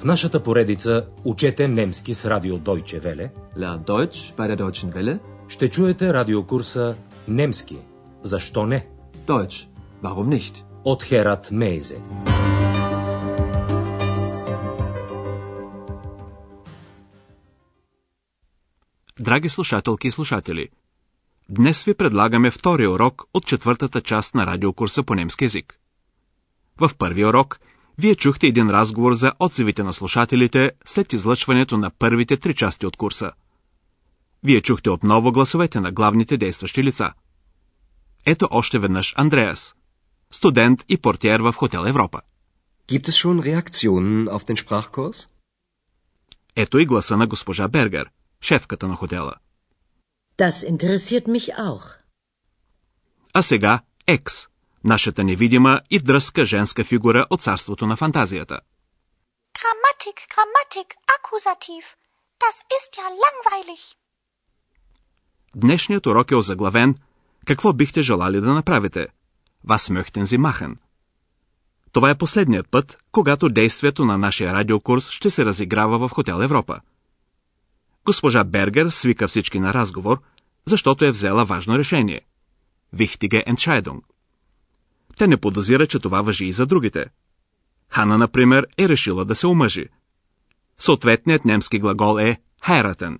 В нашата поредица Учете немски с радио Deutsche Welle Lern Deutsch bei der Deutschen Welle. ще чуете радиокурса Немски. Защо не? Deutsch. Warum nicht? От Херат Мейзе. Драги слушателки и слушатели, днес ви предлагаме втория урок от четвъртата част на радиокурса по немски язик. В първия урок вие чухте един разговор за отзивите на слушателите след излъчването на първите три части от курса. Вие чухте отново гласовете на главните действащи лица. Ето още веднъж Андреас, студент и портиер в Хотел Европа. Gibt es schon Reaktionen auf den Sprachkurs? Ето и гласа на госпожа Бергер, шефката на хотела. Das interessiert mich auch. А сега Екс, нашата невидима и дръзка женска фигура от царството на фантазията. Grammatik, Grammatik, Akkusativ. Das ist ja langweilig. Днешният урок е озаглавен Какво бихте желали да направите? Was möchten Sie machen? Това е последният път, когато действието на нашия радиокурс ще се разиграва в Хотел Европа. Госпожа Бергер свика всички на разговор, защото е взела важно решение. Wichtige Entscheidung. Те не подозира, че това въжи и за другите. Хана, например, е решила да се омъжи. Съответният немски глагол е heiraten.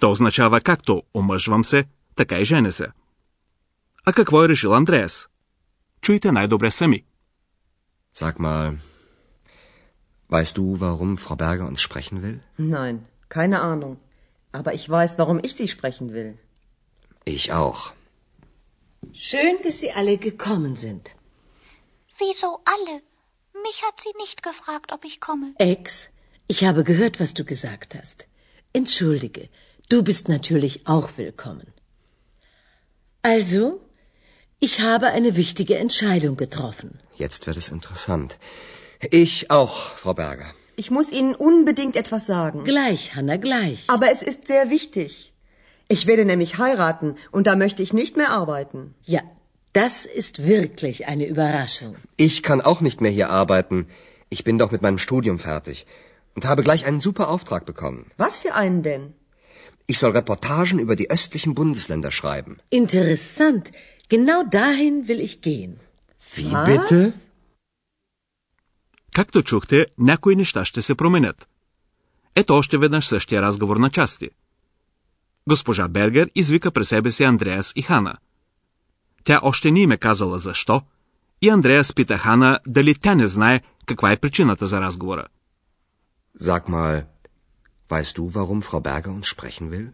То означава както омъжвам се, така и жене се. А какво е решил Андреас? Чуйте най-добре сами. Sag mal, weißt du, warum Frau Berger uns sprechen will? Nein, keine Ahnung. Aber ich weiß, warum ich Sie sprechen will. Ich auch. Schön, dass Sie alle gekommen sind. Wieso alle? Mich hat sie nicht gefragt, ob ich komme. Ex, ich habe gehört, was du gesagt hast. Entschuldige, du bist natürlich auch willkommen. Also, ich habe eine wichtige Entscheidung getroffen. Jetzt wird es interessant. Ich auch, Frau Berger. Ich muss Ihnen unbedingt etwas sagen. Gleich, Hanna, gleich. Aber es ist sehr wichtig. Ich werde nämlich heiraten und da möchte ich nicht mehr arbeiten. Ja, das ist wirklich eine Überraschung. Ich kann auch nicht mehr hier arbeiten. Ich bin doch mit meinem Studium fertig und habe gleich einen super Auftrag bekommen. Was für einen denn? Ich soll Reportagen über die östlichen Bundesländer schreiben. Interessant. Genau dahin will ich gehen. Wie Was? bitte? Както чухте, някои неща ще се променят. Ето още веднъж същия разговор на части. Госпожа Бергер извика при себе си Андреас и Хана. Тя още не им е казала защо, и Андреас пита Хана дали тя не знае каква е причината за разговора. Sag mal, weißt du, warum Frau Berger uns sprechen will?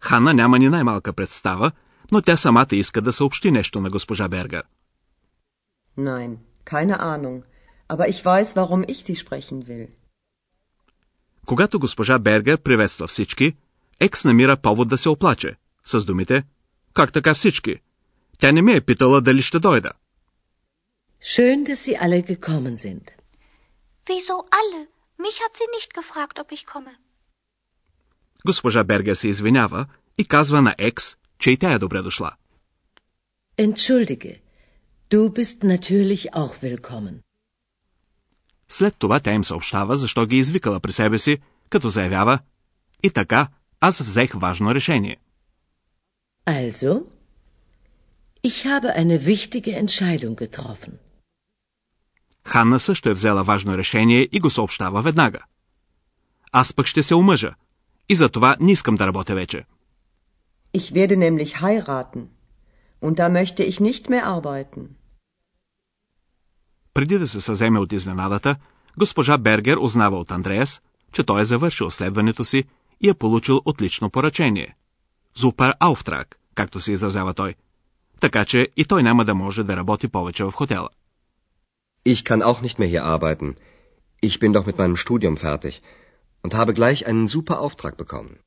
Хана няма ни най-малка представа, но тя самата иска да съобщи нещо на госпожа Бергер. Nein, keine Ahnung. Aber ich weiß, warum ich Sie sprechen will. Когато госпожа Бергер приветства всички, Екс намира повод да се оплаче, с думите «Как така всички? Тя не ми е питала дали ще дойда». Schön, dass Sie alle gekommen sind. Wieso alle? Mich hat sie nicht gefragt, ob ich komme. Госпожа Бергер се извинява и казва на Екс, че и тя е добре дошла. Entschuldige, du bist natürlich auch willkommen. След това тя им съобщава, защо ги е извикала при себе си, като заявява «И така, аз взех важно решение». Also, ich habe eine wichtige Entscheidung getroffen. Ханна също е взела важно решение и го съобщава веднага. Аз пък ще се омъжа и за това не искам да работя вече. Ich werde nämlich heiraten. Und da möchte ich nicht mehr arbeiten. Преди да се съземе от изненадата, госпожа Бергер узнава от Андреас, че той е завършил следването си и е получил отлично поръчение. Зупер Ауфтрак, както се изразява той. Така че и той няма да може да работи повече в хотела. Ich kann auch nicht mehr hier arbeiten. Ich bin doch mit meinem Studium fertig und habe gleich einen super Auftrag bekommen.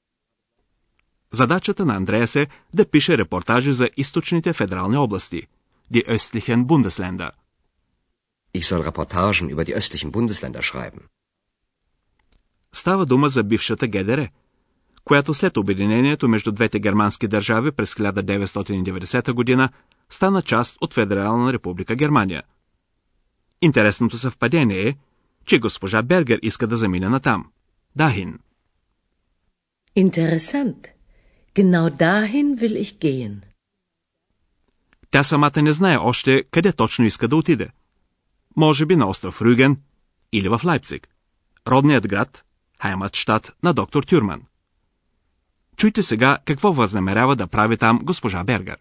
Задачата на Андреас е да пише репортажи за източните федерални области, die östlichen Bundesländer. Ich soll Reportagen über die östlichen Bundesländer schreiben. Става дума за бившата ГДР, която след обединението между двете германски държави през 1990 година стана част от Федерална република Германия. Интересното съвпадение е, че госпожа Бергер иска да замине натам. Дахин. Interessant. Genau dahin will ich gehen. Тя самата не знае още къде точно иска да отиде. Може би на остров Рюген или в Лайпциг. Родният град, Хайматштадт на доктор Тюрман. Чуйте сега какво възнамерява да прави там госпожа Бергер.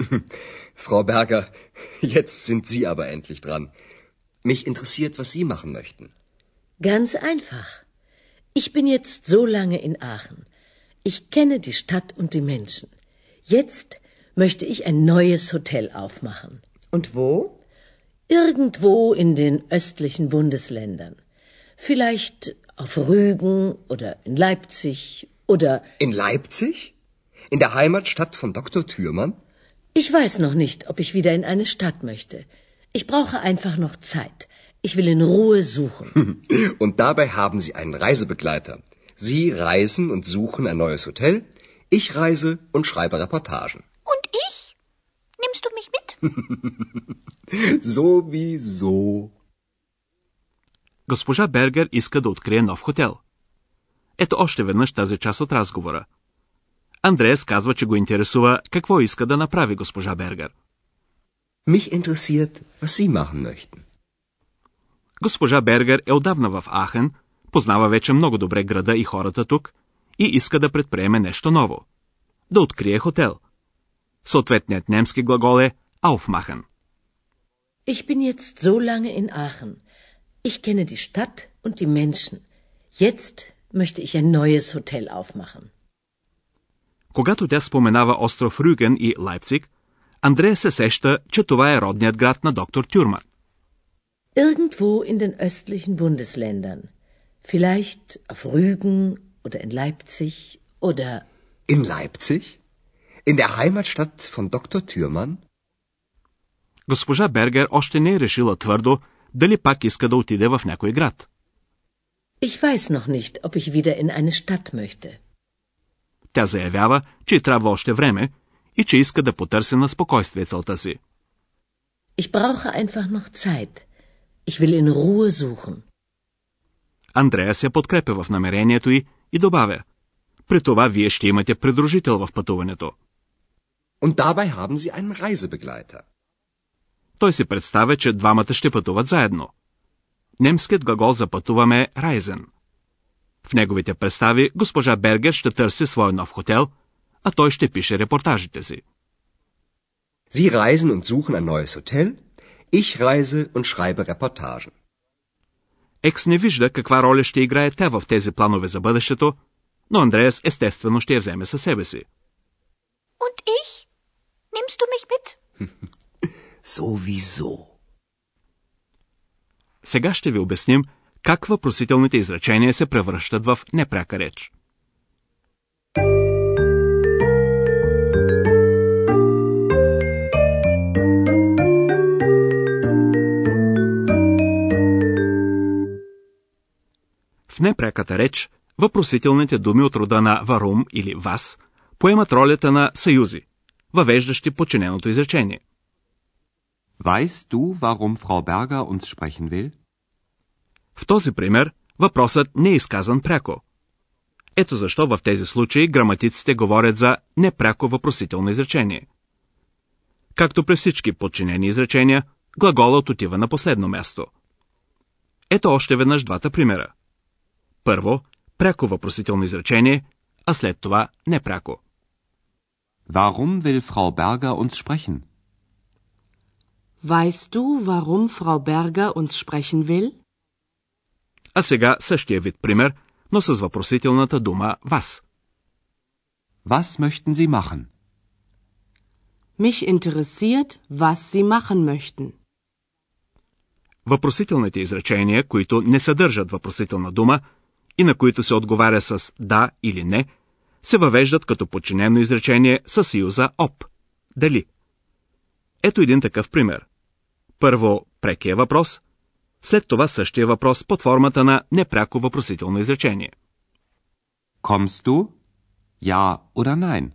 Frau Berger, jetzt sind Sie aber endlich dran. Mich interessiert, was Sie machen möchten. Ganz einfach. Ich bin jetzt so lange in Aachen. Ich kenne die Stadt und die Menschen. Jetzt möchte ich ein neues Hotel aufmachen. Und wo? Irgendwo in den östlichen Bundesländern. Vielleicht auf Rügen oder in Leipzig oder. In Leipzig? In der Heimatstadt von Dr. Thürmann? Ich weiß noch nicht, ob ich wieder in eine Stadt möchte. Ich brauche einfach noch Zeit. Ich will in Ruhe suchen. Und dabei haben Sie einen Reisebegleiter. Sie reisen und suchen ein neues Hotel. Ich reise und schreibe Reportagen. Und ich? Nimmst du mich mit? Sowieso. Госпожа Бергер иска да открие нов хотел. Ето още веднъж тази част от разговора. Андреас казва, че го интересува какво иска да направи госпожа Бергер. Mich interessiert, was Sie machen möchten. Госпожа Бергер е отдавна в Ахен, познава вече много добре града и хората тук и иска да предприеме нещо ново. Да открие хотел. Съответният немски глагол е aufmachen. Ich bin jetzt so lange in Aachen. Ich kenne die Stadt und die Menschen. Jetzt möchte ich ein neues Hotel aufmachen. Когато тя споменава остров Рюген и Лайпциг, Андрея се сеща, че това е родният град на доктор Тюрман. Irgendwo in den östlichen Bundesländern. Vielleicht auf Rügen oder in Leipzig oder. In Leipzig? In der Heimatstadt von Dr. Thürmann? Госпожа Бергер още не е решила твърдо дали пак иска да отиде в някой град. Ich weiß noch nicht, ob ich wieder in eine Stadt möchte. Тя заявява, че трябва още време и че иска да потърси на спокойствие целта си. Ich brauche einfach noch Zeit. Ich will in Ruhe suchen. Андрея се подкрепя в намерението й и добавя. При това вие ще имате придружител в пътуването. Und dabei haben Sie einen Reisebegleiter. Той си представя, че двамата ще пътуват заедно. Немският глагол за пътуваме е Райзен. В неговите представи госпожа Бергер ще търси свой нов хотел, а той ще пише репортажите си. Sie reisen und suchen ein neues Hotel. Ich reise und schreibe Reportagen. Екс не вижда каква роля ще играе тя в тези планове за бъдещето, но Андреас естествено ще я вземе със себе си. Und ich? Nimmst du mich mit? Sowieso. Сега ще ви обясним как въпросителните изречения се превръщат в непряка реч. В непряката реч въпросителните думи от рода на варум или вас поемат ролята на съюзи, въвеждащи подчиненото изречение. Weißt du, warum Frau Berger uns sprechen will? В този пример въпросът не е изказан пряко. Ето защо в тези случаи граматиците говорят за непряко въпросително изречение. Както при всички подчинени изречения, глаголът отива на последно място. Ето още веднъж двата примера. Първо, пряко въпросително изречение, а след това непряко. Warum will Frau Berger uns sprechen? Weißt du, warum Frau Berger uns sprechen will? А сега същия вид пример, но с въпросителната дума вас. Was möchten Sie machen? Mich interessiert, was Sie machen möchten. Въпросителните изречения, които не съдържат въпросителна дума и на които се отговаря с да или не, се въвеждат като подчинено изречение със съюза ОП. Дали? Ето един такъв пример. Първо прекия въпрос, след това същия въпрос под формата на непряко въпросително изречение. Kommst du? Я oder nein?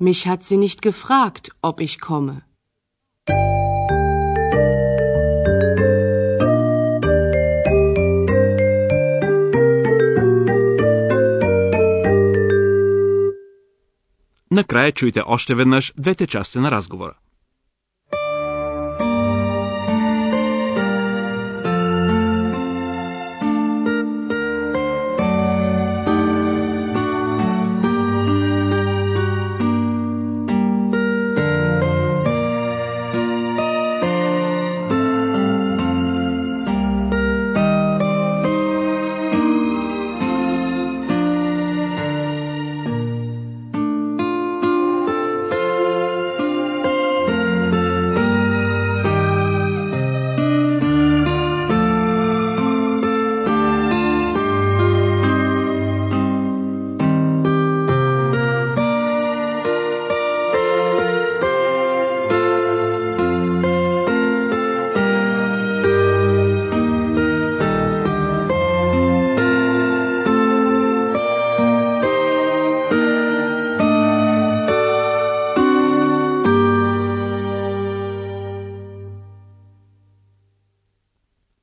Mich hat sie nicht gefragt, ob ich komme. Накрая чуйте още веднъж двете части на разговора.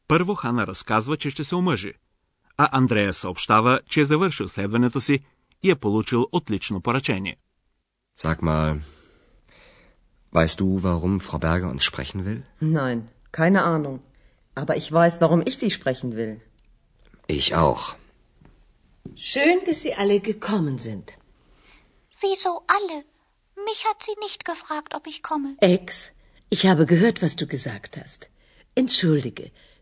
Първо Хана разказва, че ще се омъжи, а Андрея съобщава, че е завършил следването си и е получил отлично поръчение. Sag mal, weißt du, warum Frau Berger uns sprechen will? Nein, keine Ahnung. Aber ich weiß, warum ich Sie sprechen will. Ich auch. Schön, dass Sie alle gekommen sind. Wieso alle? Mich hat sie nicht gefragt, ob ich komme. Ex, ich habe gehört, was du gesagt hast. Entschuldige,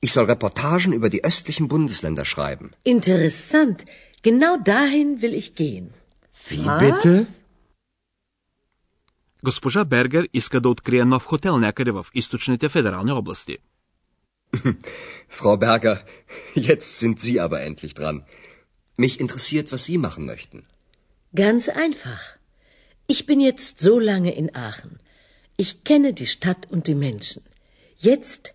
Ich soll Reportagen über die östlichen Bundesländer schreiben. Interessant. Genau dahin will ich gehen. Wie Was? bitte? Госпожа Бергер иска да открие нов хотел някъде в източните федерални области. Frau Berger, jetzt sind Sie aber endlich dran. Mich interessiert, was Sie machen möchten. Ganz einfach. Ich bin jetzt so lange in Aachen. Ich kenne die Stadt und die Menschen. Jetzt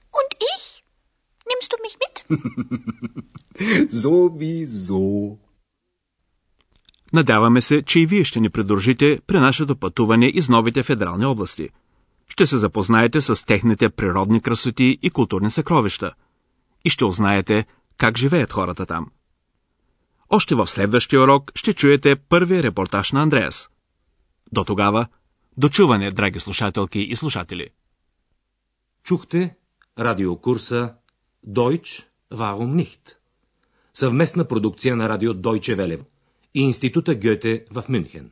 Sowieso. Надяваме се, че и вие ще ни придружите при нашето пътуване из новите федерални области. Ще се запознаете с техните природни красоти и културни съкровища. И ще узнаете как живеят хората там. Още в следващия урок ще чуете първия репортаж на Андреас. До тогава, дочуване, драги слушателки и слушатели. Чухте радиокурса Deutsch, warum nicht? Съвместна продукция на радио Deutsche Welle и Института Гьоте в Мюнхен.